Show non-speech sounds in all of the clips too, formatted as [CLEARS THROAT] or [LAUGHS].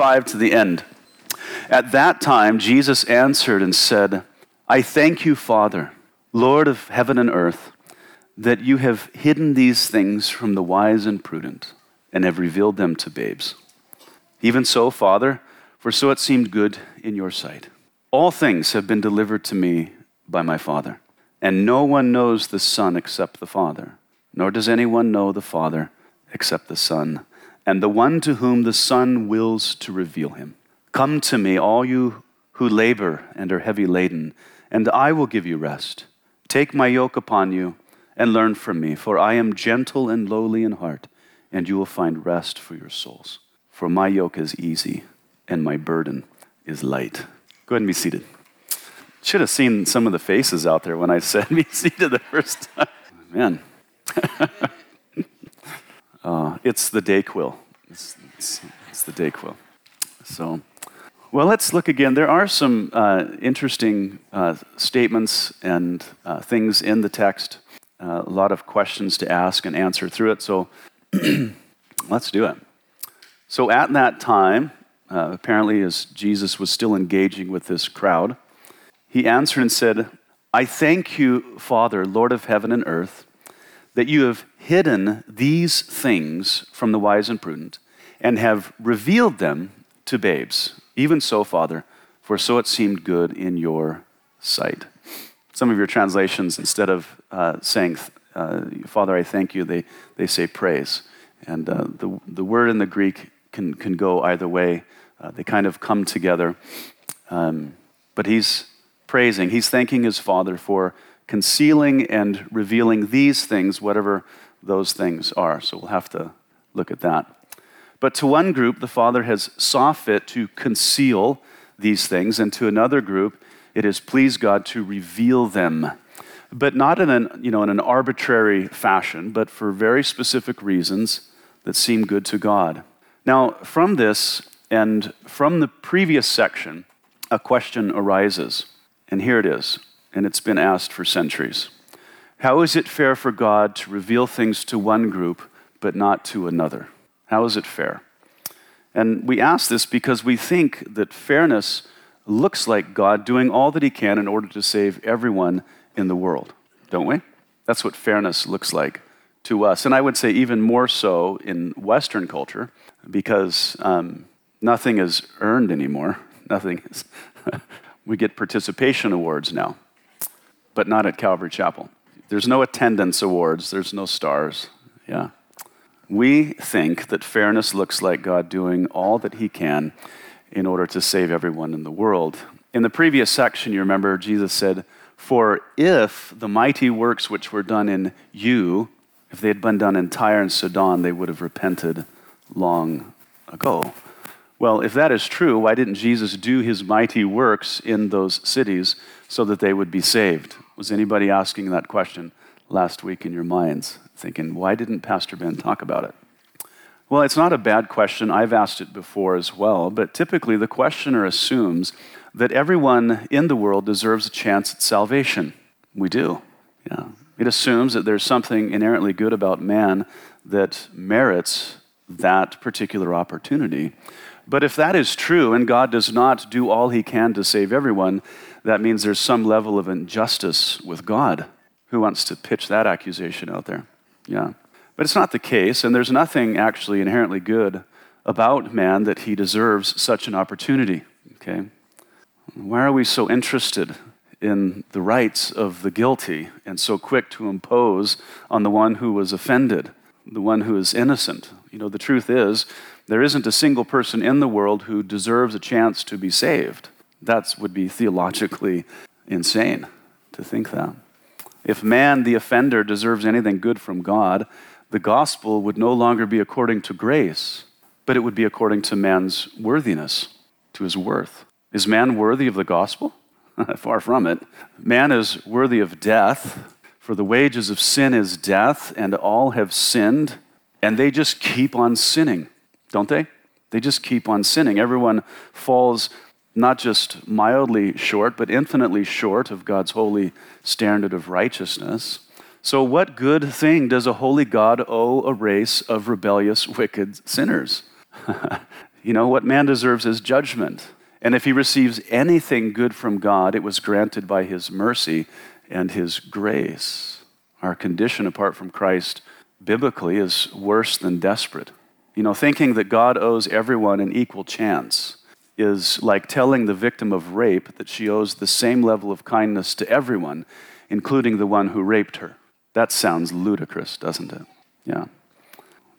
5 to the end. At that time, Jesus answered and said, I thank you, Father, Lord of heaven and earth, that you have hidden these things from the wise and prudent and have revealed them to babes. Even so, Father, for so it seemed good in your sight. All things have been delivered to me by my Father, and no one knows the Son except the Father, nor does anyone know the Father except the Son, and the one to whom the Son wills to reveal him. Come to me, all you who labor and are heavy laden, and I will give you rest. Take my yoke upon you and learn from me, for I am gentle and lowly in heart, and you will find rest for your souls. For my yoke is easy and my burden is light. Go ahead and be seated. Should have seen some of the faces out there when I said [LAUGHS] be seated the first time. Man. [LAUGHS] uh, it's the Dayquil. It's, it's, it's the Dayquil. So, well, let's look again. There are some uh, interesting uh, statements and uh, things in the text, uh, a lot of questions to ask and answer through it. So, [CLEARS THROAT] let's do it. So, at that time, uh, apparently, as Jesus was still engaging with this crowd, he answered and said, I thank you, Father, Lord of heaven and earth, that you have hidden these things from the wise and prudent and have revealed them to babes. Even so, Father, for so it seemed good in your sight. Some of your translations, instead of uh, saying, uh, Father, I thank you, they, they say praise. And uh, the, the word in the Greek can, can go either way. Uh, they kind of come together. Um, but he's praising, he's thanking his Father for concealing and revealing these things, whatever those things are. So we'll have to look at that. But to one group, the Father has saw fit to conceal these things, and to another group, it has pleased God to reveal them. But not in an, you know, in an arbitrary fashion, but for very specific reasons that seem good to God. Now, from this, and from the previous section, a question arises. And here it is, and it's been asked for centuries. How is it fair for God to reveal things to one group but not to another? How is it fair? And we ask this because we think that fairness looks like God doing all that He can in order to save everyone in the world, don't we? That's what fairness looks like to us. And I would say even more so in Western culture because um, nothing is earned anymore. [LAUGHS] Nothing is. [LAUGHS] we get participation awards now, but not at Calvary Chapel. There's no attendance awards, there's no stars. Yeah. We think that fairness looks like God doing all that He can in order to save everyone in the world. In the previous section, you remember Jesus said, For if the mighty works which were done in you, if they had been done in Tyre and Sidon, they would have repented long ago. Well, if that is true, why didn't Jesus do his mighty works in those cities so that they would be saved? Was anybody asking that question last week in your minds, thinking, why didn't Pastor Ben talk about it? Well, it's not a bad question. I've asked it before as well, but typically the questioner assumes that everyone in the world deserves a chance at salvation. We do. Yeah. It assumes that there's something inherently good about man that merits that particular opportunity. But if that is true and God does not do all he can to save everyone, that means there's some level of injustice with God. Who wants to pitch that accusation out there? Yeah. But it's not the case, and there's nothing actually inherently good about man that he deserves such an opportunity. Okay? Why are we so interested in the rights of the guilty and so quick to impose on the one who was offended, the one who is innocent? You know, the truth is, there isn't a single person in the world who deserves a chance to be saved. That would be theologically insane to think that. If man, the offender, deserves anything good from God, the gospel would no longer be according to grace, but it would be according to man's worthiness, to his worth. Is man worthy of the gospel? [LAUGHS] Far from it. Man is worthy of death, for the wages of sin is death, and all have sinned, and they just keep on sinning don't they? They just keep on sinning. Everyone falls not just mildly short, but infinitely short of God's holy standard of righteousness. So, what good thing does a holy God owe a race of rebellious, wicked sinners? [LAUGHS] You know, what man deserves is judgment. And if he receives anything good from God, it was granted by his mercy and his grace. Our condition apart from Christ biblically is worse than desperate. You know, thinking that God owes everyone an equal chance is like telling the victim of rape that she owes the same level of kindness to everyone, including the one who raped her. That sounds ludicrous, doesn't it? Yeah.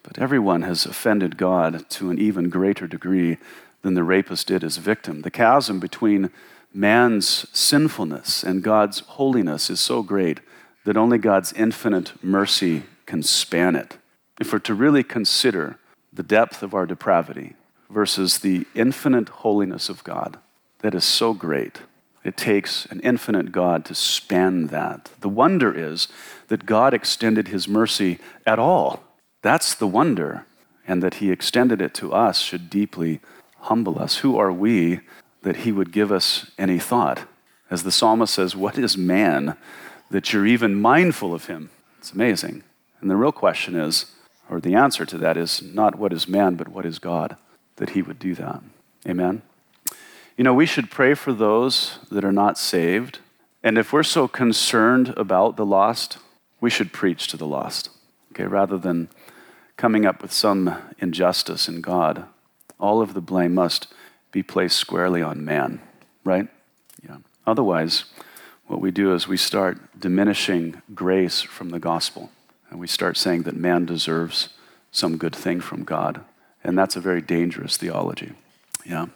But everyone has offended God to an even greater degree than the rapist did his victim. The chasm between man's sinfulness and God's holiness is so great that only God's infinite mercy can span it. If we're to really consider the depth of our depravity versus the infinite holiness of God, that is so great. It takes an infinite God to span that. The wonder is that God extended his mercy at all. That's the wonder. And that he extended it to us should deeply humble us. Who are we that he would give us any thought? As the psalmist says, What is man that you're even mindful of him? It's amazing. And the real question is, or the answer to that is not what is man, but what is God, that he would do that. Amen? You know, we should pray for those that are not saved. And if we're so concerned about the lost, we should preach to the lost, okay, rather than coming up with some injustice in God. All of the blame must be placed squarely on man, right? Yeah. Otherwise, what we do is we start diminishing grace from the gospel. And we start saying that man deserves some good thing from God. And that's a very dangerous theology. Yeah.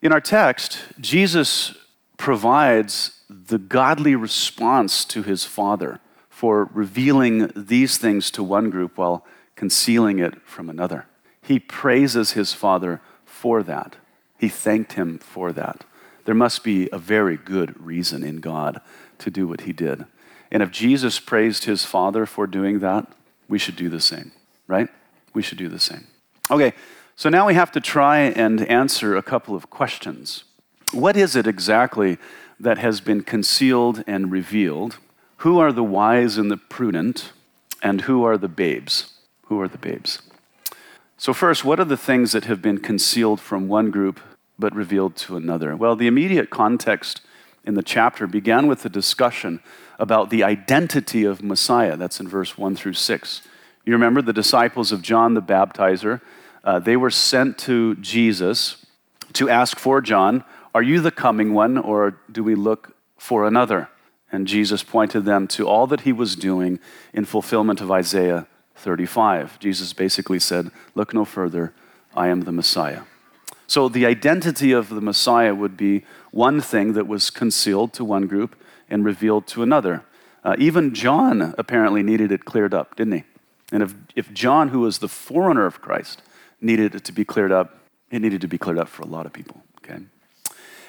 In our text, Jesus provides the godly response to his Father for revealing these things to one group while concealing it from another. He praises his Father for that. He thanked him for that. There must be a very good reason in God to do what he did. And if Jesus praised his Father for doing that, we should do the same, right? We should do the same. Okay, so now we have to try and answer a couple of questions. What is it exactly that has been concealed and revealed? Who are the wise and the prudent? And who are the babes? Who are the babes? So, first, what are the things that have been concealed from one group but revealed to another? Well, the immediate context in the chapter began with a discussion about the identity of Messiah. That's in verse 1 through 6. You remember the disciples of John the Baptizer, uh, they were sent to Jesus to ask for John, Are you the coming one, or do we look for another? And Jesus pointed them to all that he was doing in fulfillment of Isaiah 35. Jesus basically said, Look no further, I am the Messiah. So the identity of the Messiah would be one thing that was concealed to one group and revealed to another. Uh, even John apparently needed it cleared up, didn't he? And if, if John, who was the forerunner of Christ, needed it to be cleared up, it needed to be cleared up for a lot of people, okay?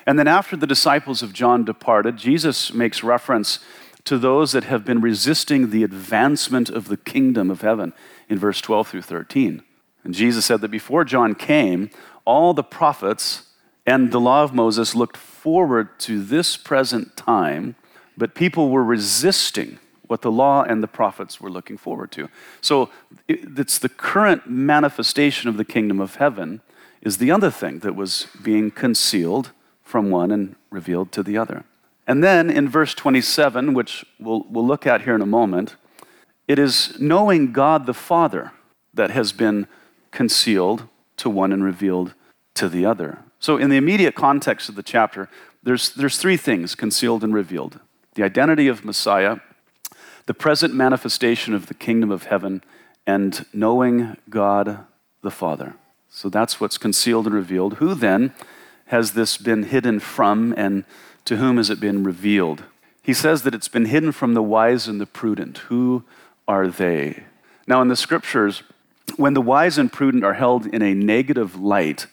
And then after the disciples of John departed, Jesus makes reference to those that have been resisting the advancement of the kingdom of heaven in verse 12 through 13. And Jesus said that before John came, all the prophets and the law of Moses looked forward to this present time but people were resisting what the law and the prophets were looking forward to. So it's the current manifestation of the kingdom of heaven is the other thing that was being concealed from one and revealed to the other. And then in verse 27, which we'll, we'll look at here in a moment, it is knowing God the Father that has been concealed to one and revealed to the other. So, in the immediate context of the chapter, there's, there's three things concealed and revealed the identity of Messiah, the present manifestation of the kingdom of heaven, and knowing God the Father. So that's what's concealed and revealed. Who then has this been hidden from, and to whom has it been revealed? He says that it's been hidden from the wise and the prudent. Who are they? Now, in the scriptures, when the wise and prudent are held in a negative light,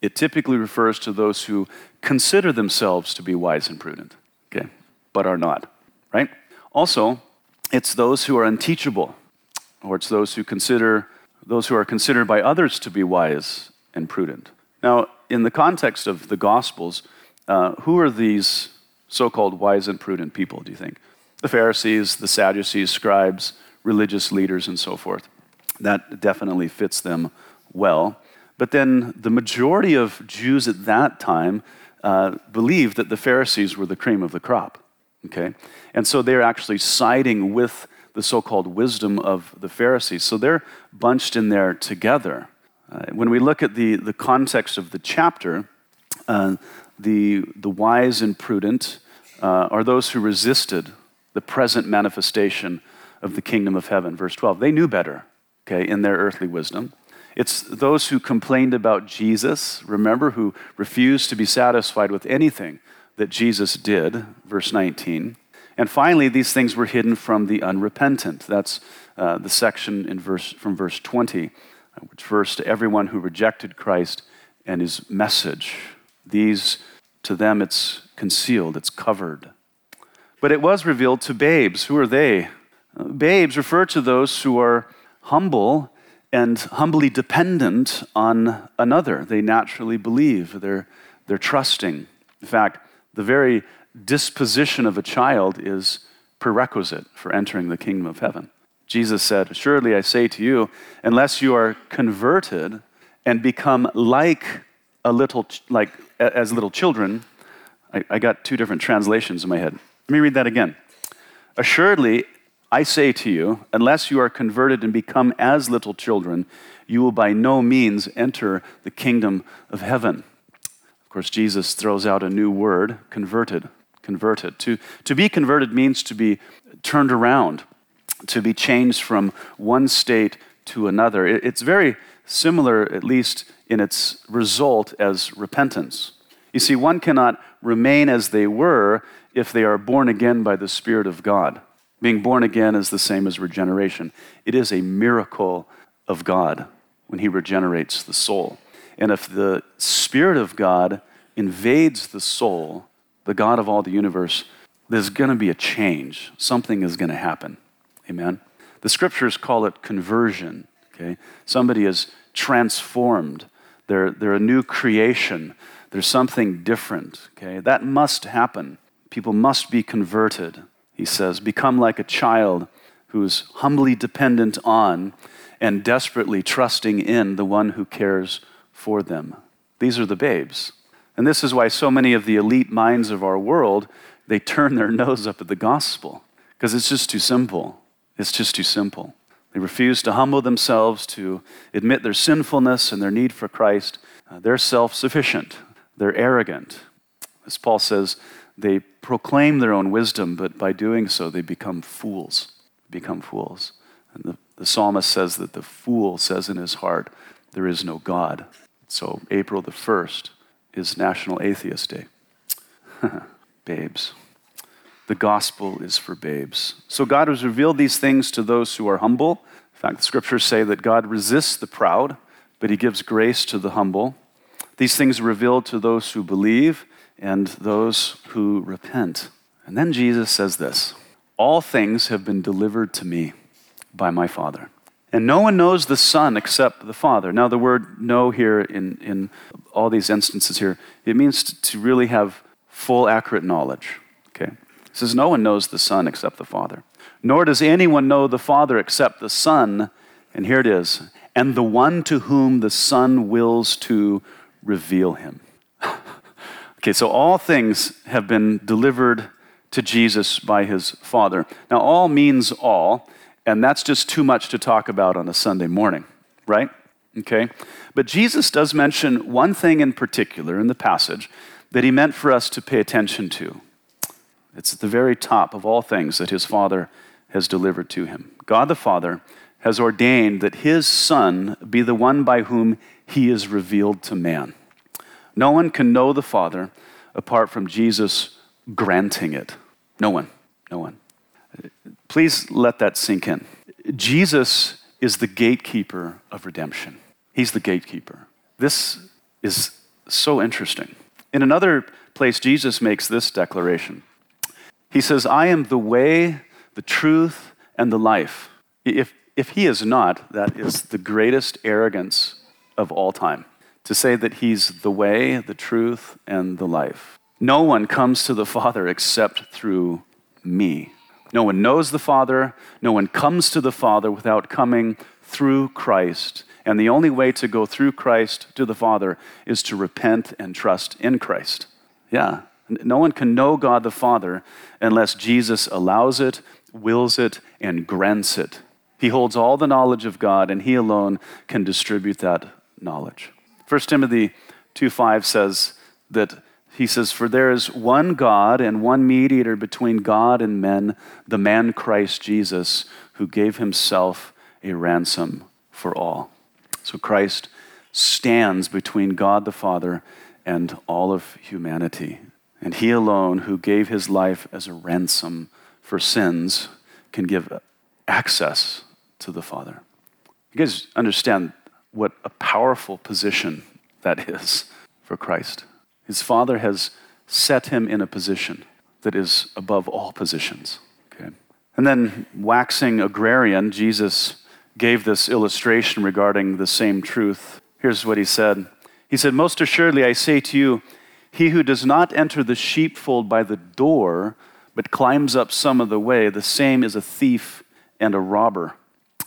it typically refers to those who consider themselves to be wise and prudent okay, but are not, right? Also, it's those who are unteachable, or it's those who consider those who are considered by others to be wise and prudent. Now, in the context of the Gospels, uh, who are these so-called wise and prudent people? Do you think the Pharisees, the Sadducees, scribes, religious leaders, and so forth? That definitely fits them well. But then the majority of Jews at that time uh, believed that the Pharisees were the cream of the crop. Okay? And so they're actually siding with the so called wisdom of the Pharisees. So they're bunched in there together. Uh, when we look at the, the context of the chapter, uh, the, the wise and prudent uh, are those who resisted the present manifestation of the kingdom of heaven. Verse 12. They knew better, okay, in their earthly wisdom. It's those who complained about Jesus, remember, who refused to be satisfied with anything that Jesus did, verse 19. And finally, these things were hidden from the unrepentant. That's uh, the section in verse, from verse 20, which refers to everyone who rejected Christ and his message. These, to them, it's concealed, it's covered. But it was revealed to babes. Who are they? Uh, babes refer to those who are humble and humbly dependent on another. They naturally believe, they're, they're trusting. In fact, the very disposition of a child is prerequisite for entering the kingdom of heaven. Jesus said, Assuredly, I say to you, unless you are converted and become like a little, like as little children, I, I got two different translations in my head. Let me read that again. Assuredly, I say to you, unless you are converted and become as little children, you will by no means enter the kingdom of heaven. Of course, Jesus throws out a new word converted. Converted. To, to be converted means to be turned around, to be changed from one state to another. It, it's very similar, at least in its result, as repentance. You see, one cannot remain as they were if they are born again by the Spirit of God. Being born again is the same as regeneration. It is a miracle of God when He regenerates the soul. And if the Spirit of God invades the soul, the God of all the universe, there's going to be a change. Something is going to happen. Amen. The scriptures call it conversion. Okay? Somebody is transformed. They're, they're a new creation. There's something different. Okay? That must happen. People must be converted he says, become like a child who's humbly dependent on and desperately trusting in the one who cares for them. These are the babes. And this is why so many of the elite minds of our world, they turn their [LAUGHS] nose up at the gospel because it's just too simple. It's just too simple. They refuse to humble themselves, to admit their sinfulness and their need for Christ. Uh, they're self sufficient. They're arrogant. As Paul says, they proclaim their own wisdom, but by doing so, they become fools. Become fools. And the, the psalmist says that the fool says in his heart, There is no God. So, April the 1st is National Atheist Day. [LAUGHS] babes. The gospel is for babes. So, God has revealed these things to those who are humble. In fact, the scriptures say that God resists the proud, but he gives grace to the humble. These things are revealed to those who believe and those who repent. And then Jesus says this All things have been delivered to me by my Father. And no one knows the Son except the Father. Now, the word know here in, in all these instances here, it means to, really have full, accurate knowledge. Okay? It says, No one knows the Son except the Father. Nor does anyone know the Father except the Son. And here it is, and the one to whom the Son wills to reveal him. [LAUGHS] Okay, so all things have been delivered to Jesus by his Father. Now, all means all, and that's just too much to talk about on a Sunday morning, right? Okay? But Jesus does mention one thing in particular in the passage that he meant for us to pay attention to. It's at the very top of all things that his Father has delivered to him. God the Father has ordained that his Son be the one by whom he is revealed to man. No one can know the Father apart from Jesus granting it. No one. No one. Please let that sink in. Jesus is the gatekeeper of redemption. He's the gatekeeper. This is so interesting. In another place, Jesus makes this declaration He says, I am the way, the truth, and the life. If, if he is not, that is the greatest arrogance of all time to say that He's the way, the truth, and the life. No one comes to the Father except through me. No one knows the Father. No one comes to the Father without coming through Christ. And the only way to go through Christ to the Father is to repent and trust in Christ. Yeah. No one can know God the Father unless Jesus allows it, wills it, and grants it. He holds all the knowledge of God, and He alone can distribute that knowledge. 1 Timothy 2 5 says that he says, For there is one God and one mediator between God and men, the man Christ Jesus, who gave himself a ransom for all. So Christ stands between God the Father and all of humanity. And he alone, who gave his life as a ransom for sins, can give access to the Father. You guys understand what a powerful position that is for Christ. His Father has set him in a position that is above all positions. Okay? And then, waxing agrarian, Jesus gave this illustration regarding the same truth. Here's what he said He said, Most assuredly, I say to you, he who does not enter the sheepfold by the door, but climbs up some of the way, the same is a thief and a robber.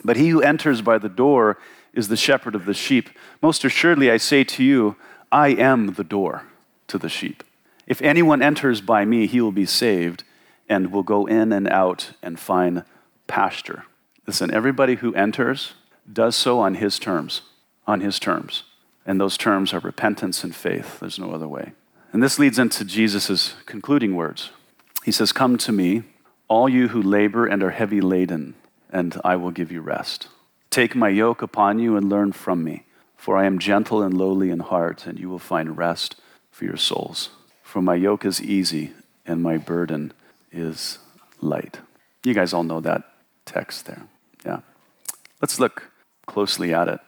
But he who enters by the door is the shepherd of the sheep. Most assuredly, I say to you, I am the door to the sheep. If anyone enters by me, he will be saved and will go in and out and find pasture. Listen, everybody who enters does so on his terms, on his terms. And those terms are repentance and faith. There's no other way. And this leads into Jesus' concluding words. He says, Come to me, all you who labor and are heavy laden, and I will give you rest. Take my yoke upon you and learn from me, for I am gentle and lowly in heart, and you will find rest for your souls. For my yoke is easy and my burden is light. You guys all know that text there. Yeah. Let's look closely at it.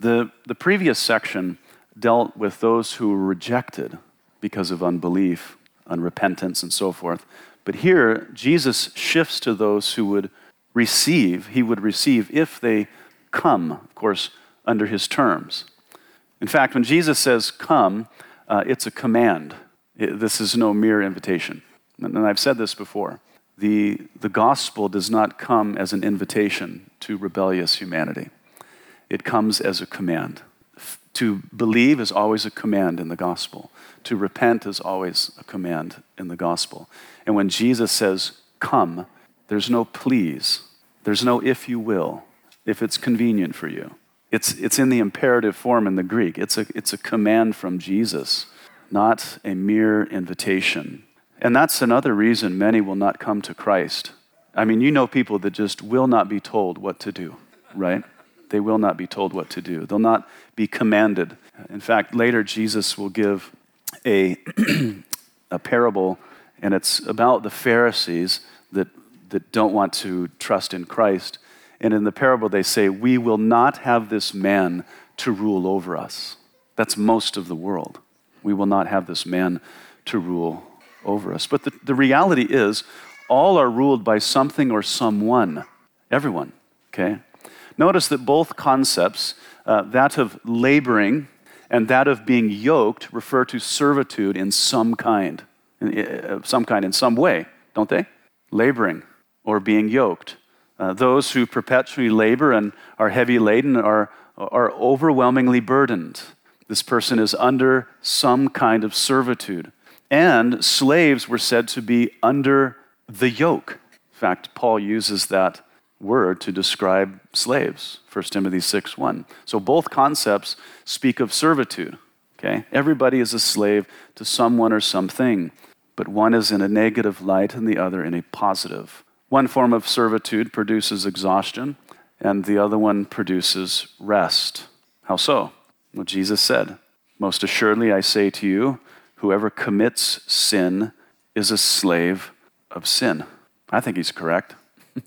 The, the previous section dealt with those who were rejected because of unbelief, unrepentance, and so forth. But here, Jesus shifts to those who would receive, he would receive if they come, of course, under his terms. In fact, when Jesus says come, uh, it's a command. It, this is no mere invitation. And, and I've said this before. The, the gospel does not come as an invitation to rebellious humanity, it comes as a command. F- to believe is always a command in the gospel. To repent is always a command in the gospel. And when Jesus says, Come, there's no please, there's no if you will, if it's convenient for you. It's, it's in the imperative form in the Greek. It's a, it's a command from Jesus, not a mere invitation. And that's another reason many will not come to Christ. I mean, you know people that just will not be told what to do, right? They will not be told what to do. They'll not be commanded. In fact, later Jesus will give a, [CLEARS THROAT] a parable, and it's about the Pharisees that, that don't want to trust in Christ. And in the parable, they say, We will not have this man to rule over us. That's most of the world. We will not have this man to rule over us. But the, the reality is, all are ruled by something or someone. Everyone, okay? Notice that both concepts, uh, that of laboring and that of being yoked, refer to servitude in some kind, in, uh, some kind, in some way, don't they? Laboring or being yoked. Uh, those who perpetually labor and are heavy laden are, are overwhelmingly burdened. This person is under some kind of servitude. And slaves were said to be under the yoke. In fact, Paul uses that word to describe slaves, 1 Timothy 6 1. So both concepts speak of servitude. Okay? Everybody is a slave to someone or something, but one is in a negative light and the other in a positive. One form of servitude produces exhaustion, and the other one produces rest. How so? Well, Jesus said, Most assuredly, I say to you, whoever commits sin is a slave of sin. I think he's correct.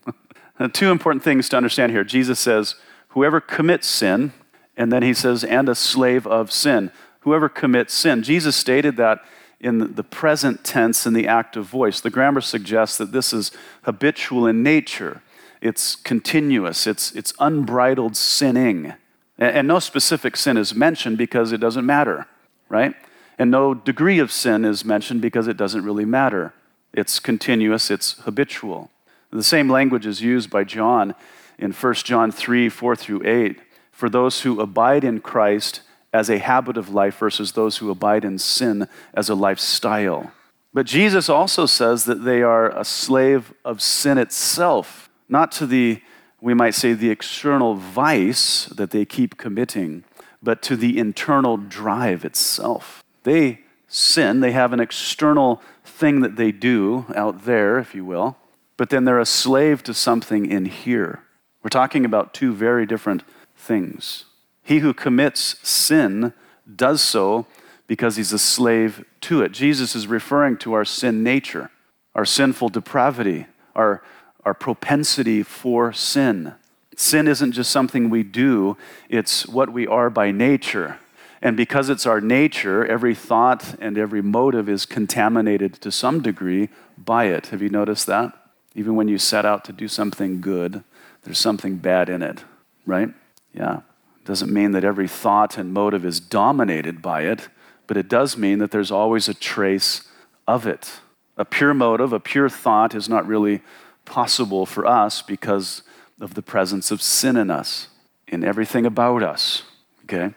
[LAUGHS] Two important things to understand here. Jesus says, Whoever commits sin, and then he says, and a slave of sin. Whoever commits sin. Jesus stated that in the present tense in the active voice. The grammar suggests that this is habitual in nature, it's continuous, it's, it's unbridled sinning. And, and no specific sin is mentioned because it doesn't matter, right? And no degree of sin is mentioned because it doesn't really matter. It's continuous, it's habitual. The same language is used by John in 1 John 3 4 through 8. for those who abide in Christ as a habit of life versus those who abide in sin as a lifestyle. But Jesus also says that they are a slave of sin itself, not to the, we might say, the external vice that they keep committing, but to the internal drive itself. They sin, they have an external thing that they do out there, if you will, but then they're a slave to something in here. We're talking about two very different things. He who commits sin does so because he's a slave to it. Jesus is referring to our sin nature, our sinful depravity, our, our propensity for sin. Sin isn't just something we do, it's what we are by nature. And because it's our nature, every thought and every motive is contaminated to some degree by it. Have you noticed that? Even when you set out to do something good, there's something bad in it, right? Yeah. Doesn't mean that every thought and motive is dominated by it, but it does mean that there's always a trace of it. A pure motive, a pure thought is not really possible for us because of the presence of sin in us, in everything about us. Okay?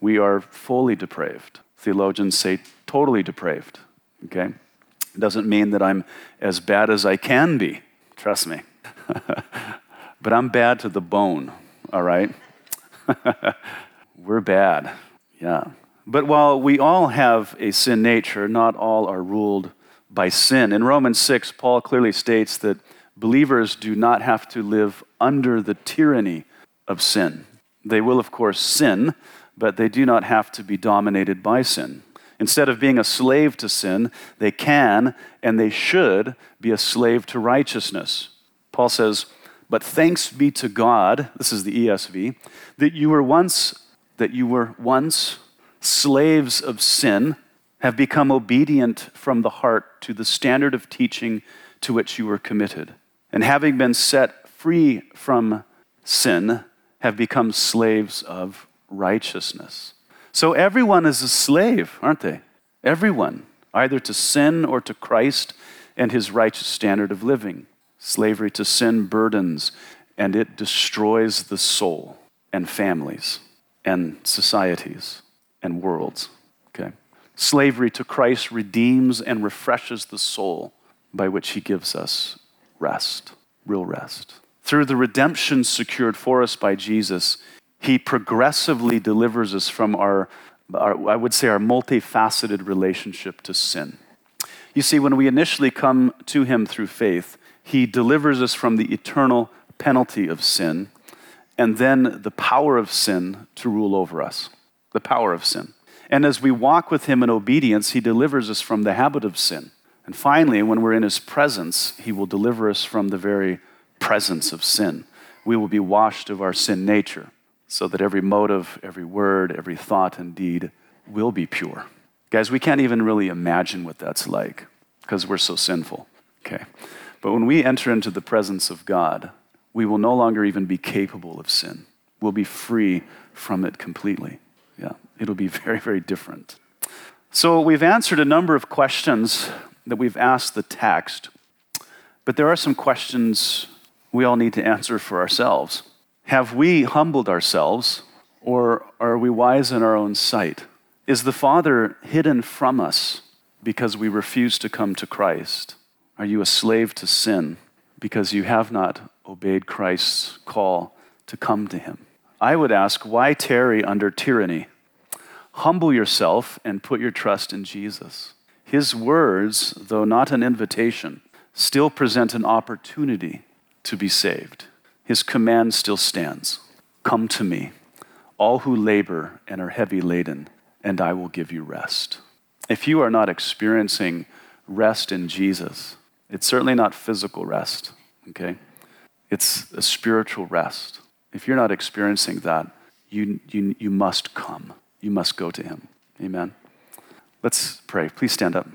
We are fully depraved. Theologians say totally depraved. Okay? It doesn't mean that I'm as bad as I can be, trust me. [LAUGHS] but I'm bad to the bone, all right? [LAUGHS] We're bad, yeah. But while we all have a sin nature, not all are ruled by sin. In Romans 6, Paul clearly states that believers do not have to live under the tyranny of sin. They will, of course, sin, but they do not have to be dominated by sin. Instead of being a slave to sin, they can and they should be a slave to righteousness. Paul says, but thanks be to God, this is the ESV, that you were once that you were once slaves of sin, have become obedient from the heart to the standard of teaching to which you were committed. And having been set free from sin, have become slaves of righteousness. So everyone is a slave, aren't they? Everyone, either to sin or to Christ and his righteous standard of living. Slavery to sin burdens and it destroys the soul and families and societies and worlds. Okay? Slavery to Christ redeems and refreshes the soul by which he gives us rest, real rest. Through the redemption secured for us by Jesus, he progressively delivers us from our, our, I would say, our multifaceted relationship to sin. You see, when we initially come to him through faith, he delivers us from the eternal penalty of sin and then the power of sin to rule over us. The power of sin. And as we walk with him in obedience, he delivers us from the habit of sin. And finally, when we're in his presence, he will deliver us from the very presence of sin. We will be washed of our sin nature so that every motive, every word, every thought and deed will be pure. Guys, we can't even really imagine what that's like because we're so sinful. Okay. But when we enter into the presence of God, we will no longer even be capable of sin. We'll be free from it completely. Yeah, it'll be [LAUGHS] very, very different. So we've answered a number of questions that we've asked the text, but there are some questions we all need to answer for ourselves. Have we humbled ourselves, or are we wise in our own sight? Is the Father hidden from us because we refuse to come to Christ? Are you a slave to sin because you have not obeyed Christ's call to come to him? I would ask, why tarry under tyranny? Humble yourself and put your trust in Jesus. His words, though not an invitation, still present an opportunity to be saved. His command still stands Come to me, all who labor and are heavy laden, and I will give you rest. If you are not experiencing rest in Jesus, it's certainly not physical rest, okay? It's a spiritual rest. If you're not experiencing that, you, you, you must come. You must go to Him. Amen. Let's pray. Please stand up.